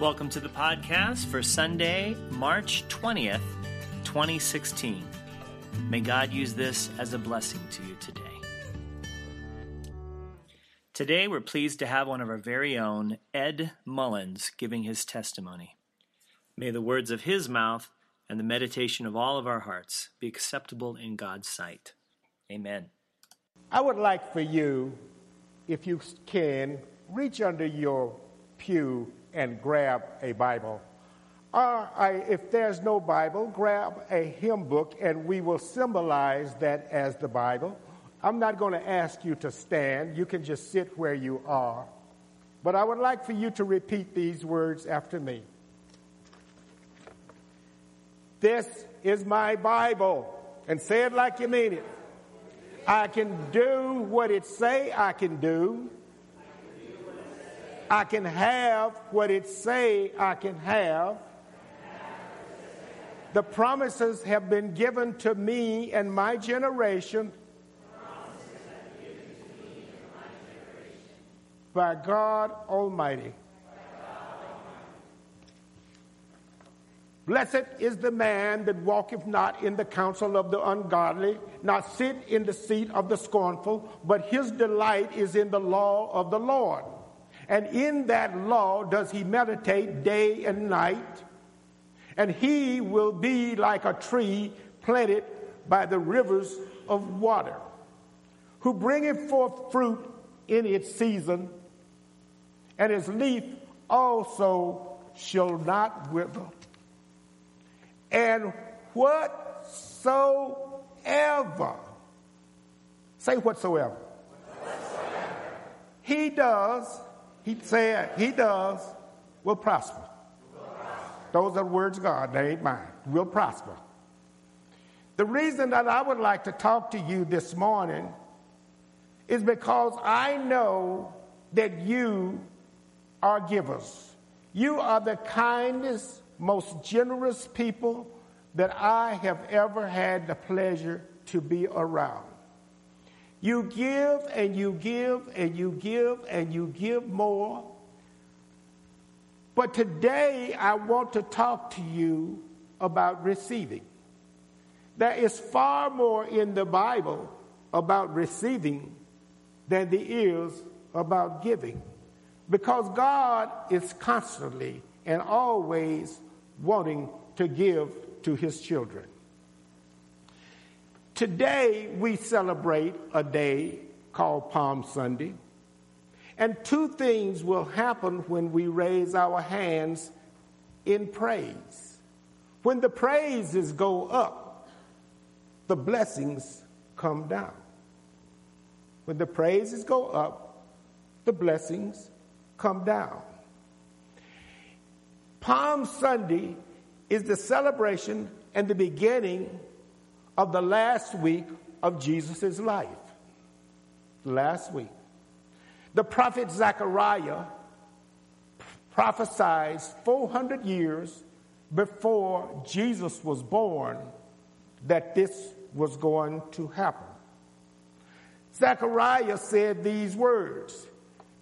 Welcome to the podcast for Sunday, March 20th, 2016. May God use this as a blessing to you today. Today, we're pleased to have one of our very own, Ed Mullins, giving his testimony. May the words of his mouth and the meditation of all of our hearts be acceptable in God's sight. Amen. I would like for you, if you can, reach under your pew and grab a Bible. Or I, if there's no Bible, grab a hymn book and we will symbolize that as the Bible. I'm not going to ask you to stand. You can just sit where you are. But I would like for you to repeat these words after me. This is my Bible. And say it like you mean it. I can do what it say I can do. I can have what it say I can have. The promises have been given to me and my generation by God Almighty. Blessed is the man that walketh not in the counsel of the ungodly, not sit in the seat of the scornful, but his delight is in the law of the Lord. And in that law does he meditate day and night. And he will be like a tree planted by the rivers of water, who bringeth forth fruit in its season, and his leaf also shall not wither and whatsoever, say whatsoever, whatsoever. he does, he said, he does, will prosper. will prosper. Those are the words of God, they ain't mine. Will prosper. The reason that I would like to talk to you this morning is because I know that you are givers. You are the kindest, most generous people that I have ever had the pleasure to be around. You give and you give and you give and you give more. But today I want to talk to you about receiving. There is far more in the Bible about receiving than there is about giving. Because God is constantly and always wanting to give to his children. Today, we celebrate a day called Palm Sunday. And two things will happen when we raise our hands in praise. When the praises go up, the blessings come down. When the praises go up, the blessings come down. Palm Sunday is the celebration and the beginning of the last week of Jesus' life. Last week. The prophet Zechariah prophesied 400 years before Jesus was born that this was going to happen. Zechariah said these words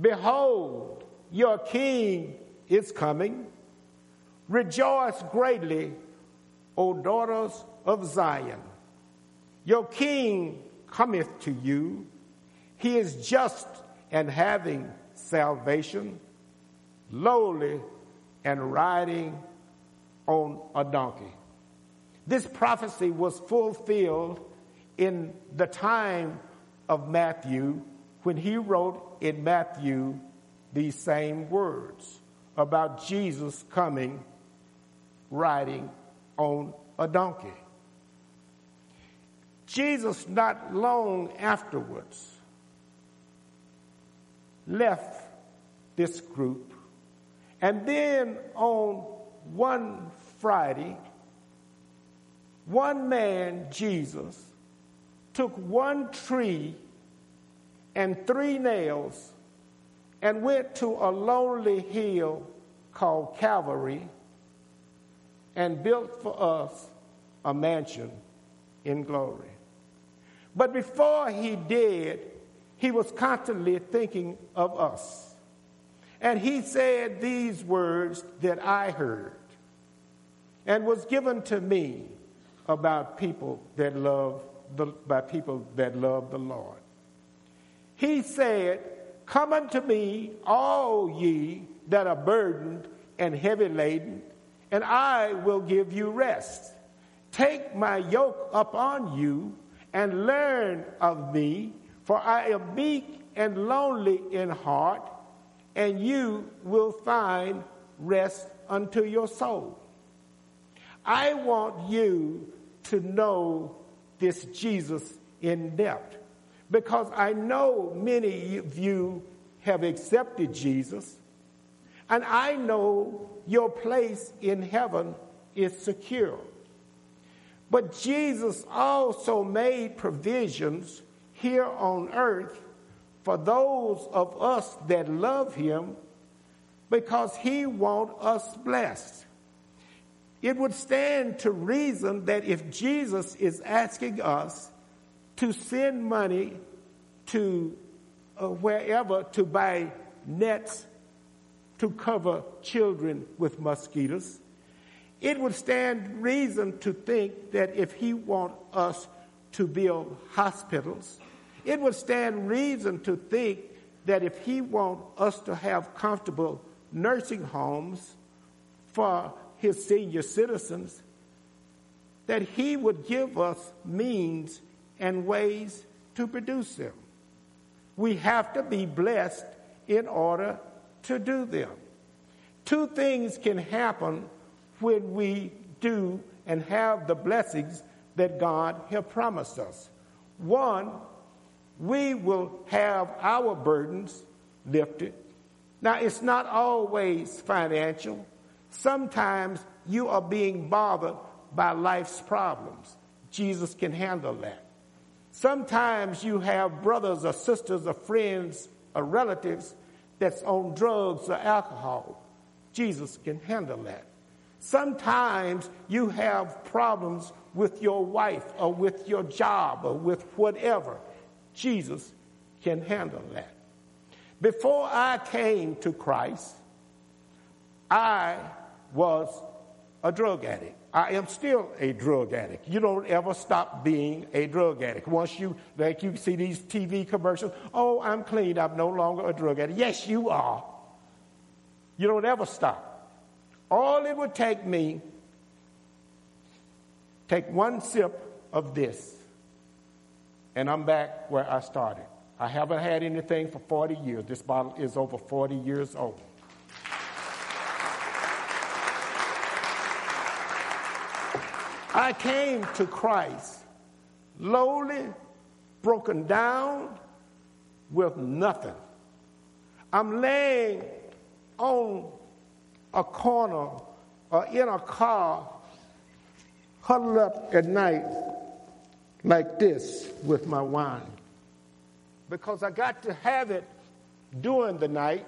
Behold, your king is coming Rejoice greatly, O daughters of Zion. Your king cometh to you. He is just and having salvation, lowly and riding on a donkey. This prophecy was fulfilled in the time of Matthew when he wrote in Matthew these same words about Jesus coming riding on a donkey. Jesus, not long afterwards, left this group. And then on one Friday, one man, Jesus, took one tree and three nails and went to a lonely hill called Calvary and built for us a mansion in glory. But before he did, he was constantly thinking of us. And he said these words that I heard and was given to me about people that love the, by people that love the Lord. He said, Come unto me, all ye that are burdened and heavy laden, and I will give you rest. Take my yoke upon you and learn of me, for I am meek and lonely in heart, and you will find rest unto your soul. I want you to know this Jesus in depth because I know many of you have accepted Jesus, and I know your place in heaven is secure. But Jesus also made provisions here on earth for those of us that love him because he wants us blessed. It would stand to reason that if Jesus is asking us to send money to uh, wherever to buy nets to cover children with mosquitoes, it would stand reason to think that if he wants us to build hospitals, it would stand reason to think that if he wants us to have comfortable nursing homes for his senior citizens, that he would give us means and ways to produce them. We have to be blessed in order to do them. Two things can happen when we do and have the blessings that God has promised us. One, we will have our burdens lifted. Now, it's not always financial. Sometimes you are being bothered by life's problems. Jesus can handle that. Sometimes you have brothers or sisters or friends or relatives that's on drugs or alcohol. Jesus can handle that. Sometimes you have problems with your wife or with your job or with whatever. Jesus can handle that. Before I came to Christ, I was a drug addict. I am still a drug addict. You don't ever stop being a drug addict. Once you, like you see these TV commercials, oh, I'm clean, I'm no longer a drug addict. Yes, you are. You don't ever stop. All it would take me, take one sip of this, and I'm back where I started. I haven't had anything for 40 years. This bottle is over 40 years old. I came to Christ lowly, broken down, with nothing. I'm laying on a corner or in a car, huddled up at night like this with my wine. Because I got to have it during the night.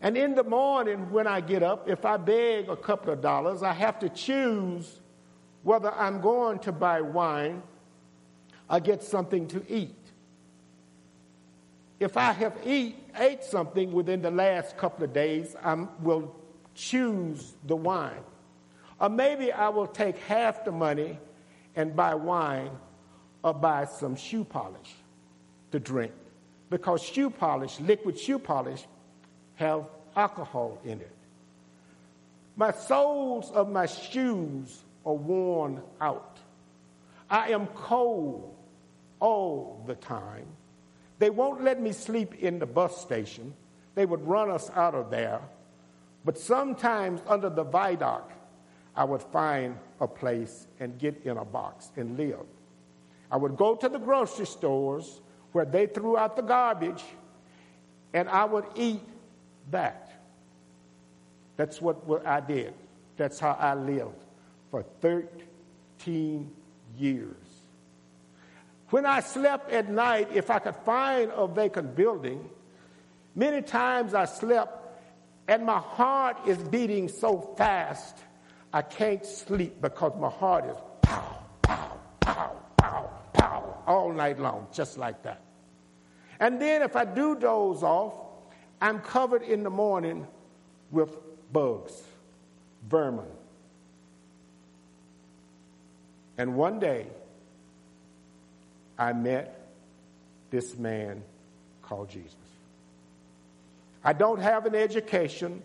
And in the morning, when I get up, if I beg a couple of dollars, I have to choose whether I'm going to buy wine or get something to eat. If I have eat, ate something within the last couple of days, I will choose the wine. Or maybe I will take half the money and buy wine or buy some shoe polish to drink. Because shoe polish, liquid shoe polish, have alcohol in it. My soles of my shoes are worn out. I am cold all the time. They won't let me sleep in the bus station. They would run us out of there. But sometimes under the viaduct, I would find a place and get in a box and live. I would go to the grocery stores where they threw out the garbage and I would eat that. That's what, what I did. That's how I lived for 13 years. When I slept at night, if I could find a vacant building, many times I slept and my heart is beating so fast I can't sleep because my heart is pow, pow, pow, pow, pow all night long, just like that. And then if I do doze off, I'm covered in the morning with bugs, vermin. And one day, I met this man called Jesus. I don't have an education.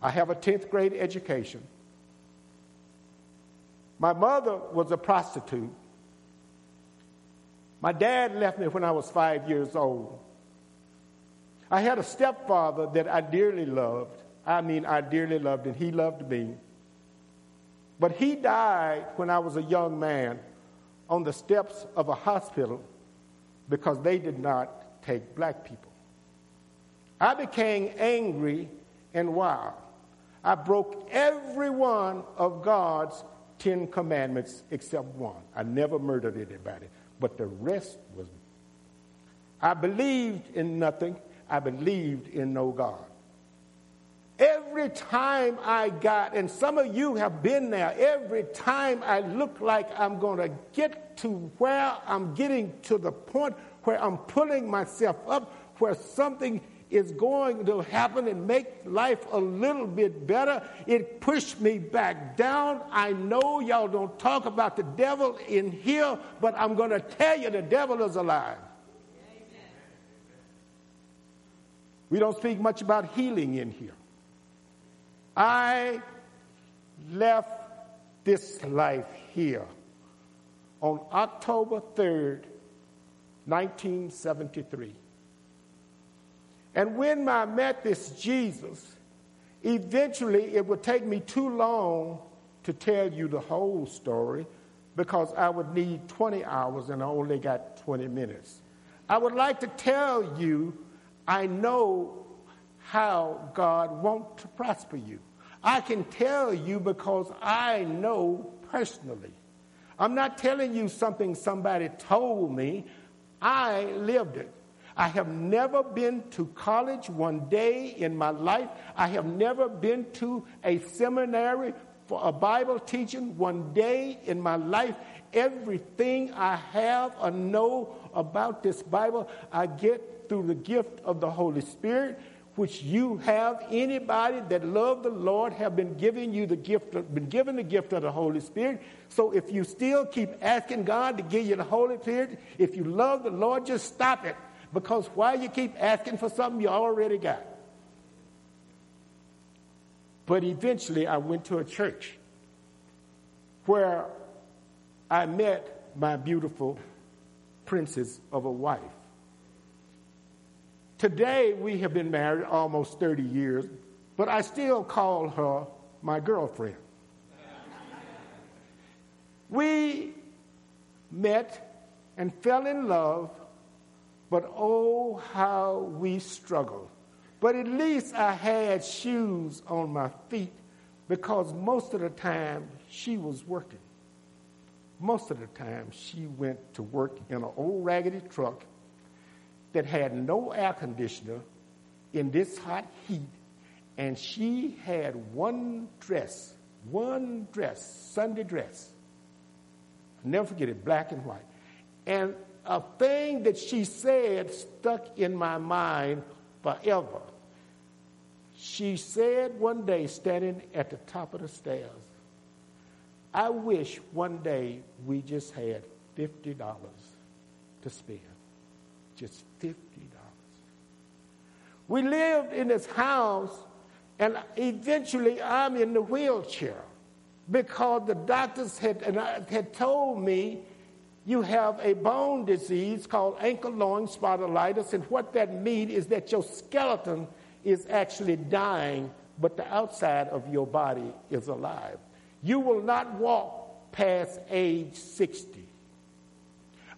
I have a 10th grade education. My mother was a prostitute. My dad left me when I was five years old. I had a stepfather that I dearly loved. I mean, I dearly loved, and he loved me. But he died when I was a young man on the steps of a hospital because they did not take black people. I became angry and wild. I broke every one of God's Ten Commandments except one. I never murdered anybody, but the rest was. I believed in nothing I believed in no God. Every time I got, and some of you have been there, every time I look like I'm going to get to where I'm getting to the point where I'm pulling myself up, where something is going to happen and make life a little bit better, it pushed me back down. I know y'all don't talk about the devil in here, but I'm going to tell you the devil is alive. We don't speak much about healing in here. I left this life here on October 3rd, 1973. And when I met this Jesus, eventually it would take me too long to tell you the whole story because I would need 20 hours and I only got 20 minutes. I would like to tell you I know how God wants to prosper you. I can tell you because I know personally. I'm not telling you something somebody told me. I lived it. I have never been to college one day in my life. I have never been to a seminary for a Bible teaching one day in my life. Everything I have or know about this Bible, I get through the gift of the Holy Spirit, which you have. Anybody that love the Lord have been giving you the gift, of, been given the gift of the Holy Spirit. So if you still keep asking God to give you the Holy Spirit, if you love the Lord, just stop it. Because why you keep asking for something you already got? But eventually I went to a church where I met my beautiful princess of a wife. Today, we have been married almost 30 years, but I still call her my girlfriend. we met and fell in love, but oh, how we struggled. But at least I had shoes on my feet because most of the time she was working. Most of the time she went to work in an old raggedy truck that had no air conditioner in this hot heat, and she had one dress, one dress, Sunday dress. I'll never forget it, black and white. And a thing that she said stuck in my mind forever. She said one day, standing at the top of the stairs, I wish one day we just had $50 to spend just $50. We lived in this house, and eventually I'm in the wheelchair because the doctors had, and I, had told me you have a bone disease called ankylosing spondylitis, and what that means is that your skeleton is actually dying, but the outside of your body is alive. You will not walk past age 60.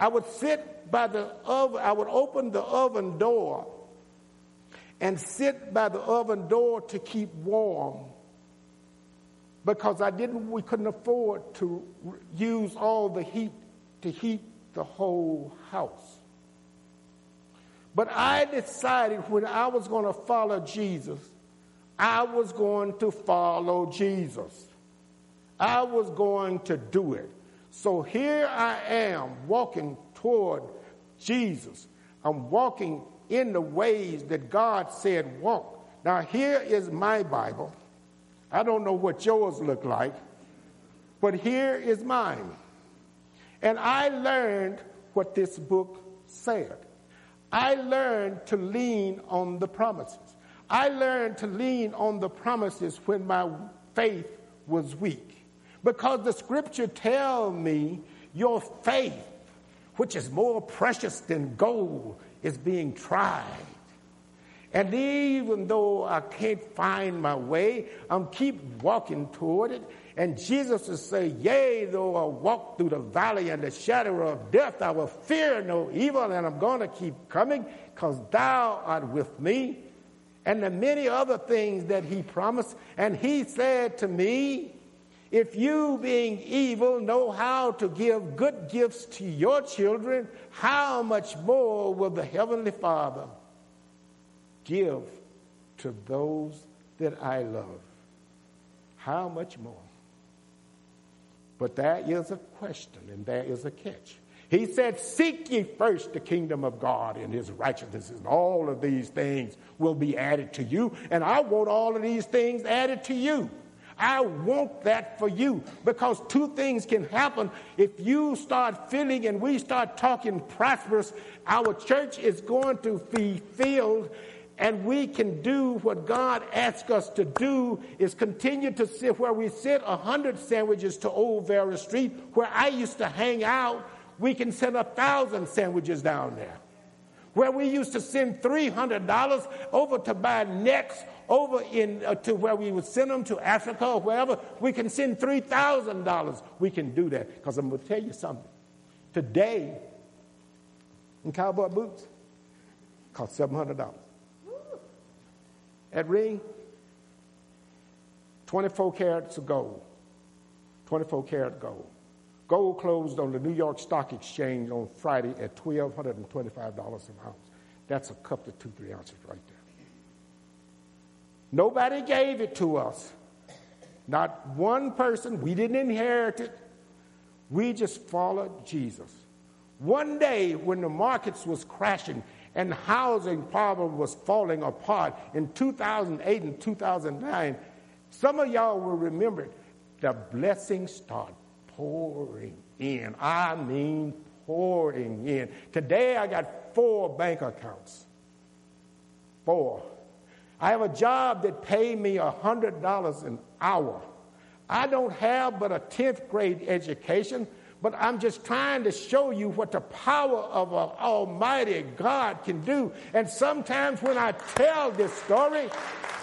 I would sit by the oven, I would open the oven door and sit by the oven door to keep warm because I didn't, we couldn't afford to use all the heat to heat the whole house. But I decided when I was going to follow Jesus, I was going to follow Jesus. I was going to do it. So here I am walking toward Jesus. I'm walking in the ways that God said walk. Now, here is my Bible. I don't know what yours look like, but here is mine. And I learned what this book said. I learned to lean on the promises. I learned to lean on the promises when my faith was weak. Because the scripture tell me your faith, which is more precious than gold, is being tried. And even though I can't find my way, I'm keep walking toward it. And Jesus will say, Yea, though I walk through the valley and the shadow of death, I will fear no evil, and I'm going to keep coming because thou art with me. And the many other things that he promised. And he said to me, If you, being evil, know how to give good gifts to your children, how much more will the Heavenly Father give to those that I love? How much more? But that is a question and there is a catch. He said, Seek ye first the kingdom of God and his righteousness, and all of these things will be added to you. And I want all of these things added to you. I want that for you because two things can happen. If you start feeling and we start talking prosperous, our church is going to be filled and we can do what God asks us to do is continue to sit where we sit a hundred sandwiches to Old Vera Street, where I used to hang out. We can send a thousand sandwiches down there. Where we used to send $300 over to buy nets over in, uh, to where we would send them to Africa or wherever, we can send $3,000. We can do that. Because I'm going to tell you something. Today, in cowboy boots, cost $700 at ring 24 carats of gold 24 karat gold gold closed on the new york stock exchange on friday at $1225 an ounce that's a cup of two three ounces right nobody gave it to us not one person we didn't inherit it we just followed jesus one day when the markets was crashing and housing problem was falling apart in 2008 and 2009, some of y'all will remember the blessings start pouring in. I mean, pouring in. Today I got four bank accounts. Four. I have a job that paid me $100 an hour. I don't have but a 10th grade education, but I'm just trying to show you what the power of an Almighty God can do. And sometimes when I tell this story,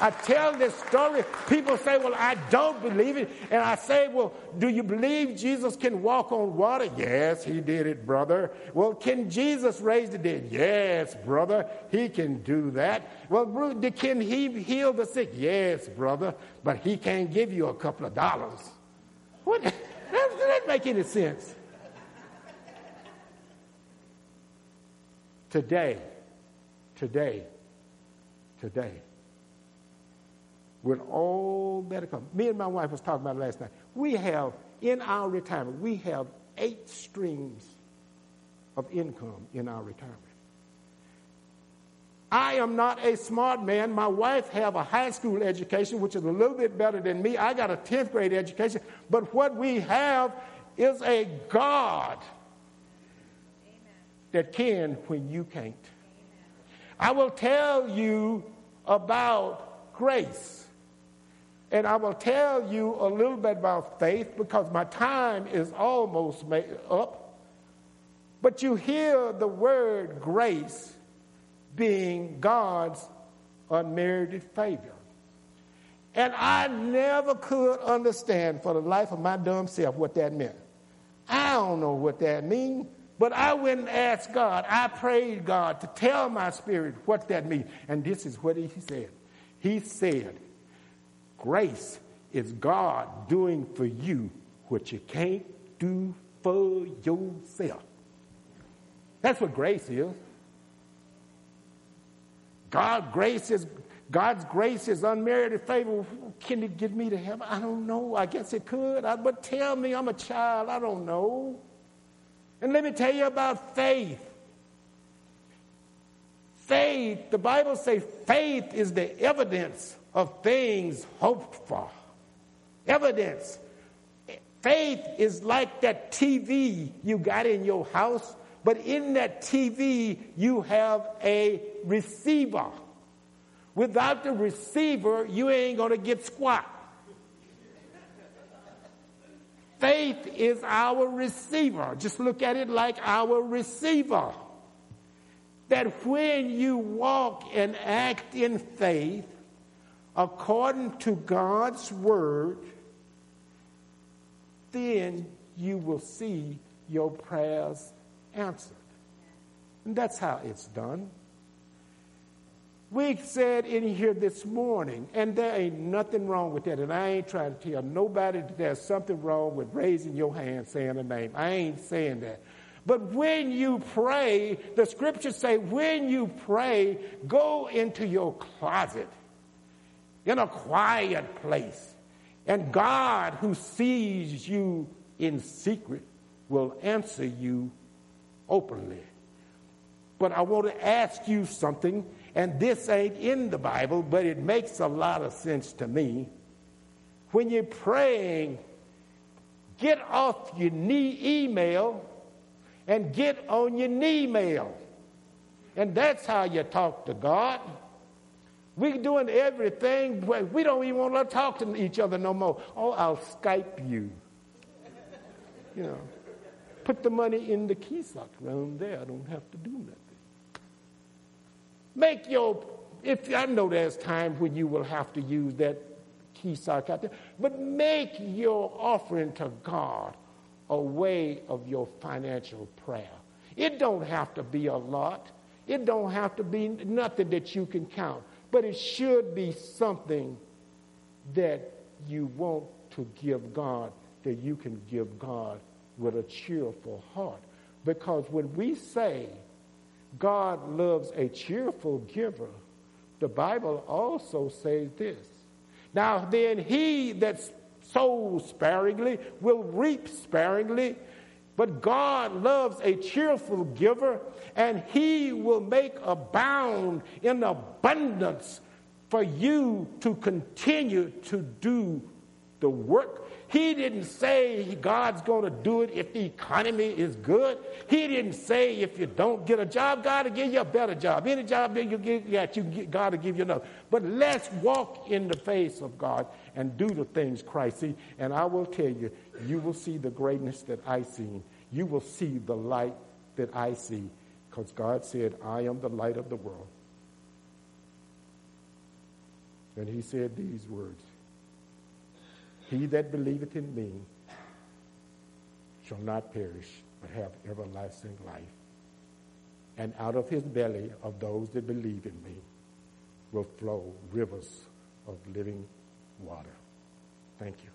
I tell this story, people say, Well, I don't believe it. And I say, Well, do you believe Jesus can walk on water? Yes, he did it, brother. Well, can Jesus raise the dead? Yes, brother, he can do that. Well, can he heal the sick? Yes, brother, but he can't give you a couple of dollars. What? Does that make any sense? Today, today, today, with all that comes, me and my wife was talking about last night. We have in our retirement, we have eight streams of income in our retirement. I am not a smart man. My wife have a high school education, which is a little bit better than me. I got a 10th grade education. But what we have is a God Amen. that can when you can't. Amen. I will tell you about grace. And I will tell you a little bit about faith because my time is almost up. But you hear the word grace being God's unmerited favor. And I never could understand for the life of my dumb self what that meant. I don't know what that means, but I went and asked God. I prayed God to tell my spirit what that means. And this is what he said. He said, Grace is God doing for you what you can't do for yourself. That's what grace is. God grace is God's grace is unmerited favor. Can it get me to heaven? I don't know. I guess it could. I, but tell me, I'm a child. I don't know. And let me tell you about faith. faith, the Bible says faith is the evidence of things hoped for. Evidence. Faith is like that TV you got in your house, but in that TV you have a receiver. Without the receiver, you ain't going to get squat. Faith is our receiver. Just look at it like our receiver. That when you walk and act in faith according to God's word, then you will see your prayers answered. And that's how it's done. We said in here this morning, and there ain't nothing wrong with that, and I ain't trying to tell nobody that there's something wrong with raising your hand saying a name. I ain't saying that. But when you pray, the scriptures say, when you pray, go into your closet in a quiet place, and God, who sees you in secret, will answer you openly. But I want to ask you something and this ain't in the Bible, but it makes a lot of sense to me. When you're praying, get off your knee email and get on your knee mail. And that's how you talk to God. We're doing everything, but we don't even want to talk to each other no more. Oh, I'll Skype you. You know, put the money in the key sock room there. I don't have to do nothing. Make your, if I know there's times when you will have to use that key sock out there, but make your offering to God a way of your financial prayer. It don't have to be a lot. It don't have to be nothing that you can count, but it should be something that you want to give God, that you can give God with a cheerful heart. Because when we say God loves a cheerful giver, the Bible also says this. Now, then, he that sows sparingly will reap sparingly, but God loves a cheerful giver, and he will make abound in abundance for you to continue to do the work he didn't say God's going to do it if the economy is good. He didn't say if you don't get a job, God will give you a better job. Any job that you get, you get, God will give you another. But let's walk in the face of God and do the things Christ. And I will tell you, you will see the greatness that I see. You will see the light that I see. Because God said, I am the light of the world. And he said these words he that believeth in me shall not perish, but have everlasting life. And out of his belly, of those that believe in me, will flow rivers of living water. Thank you.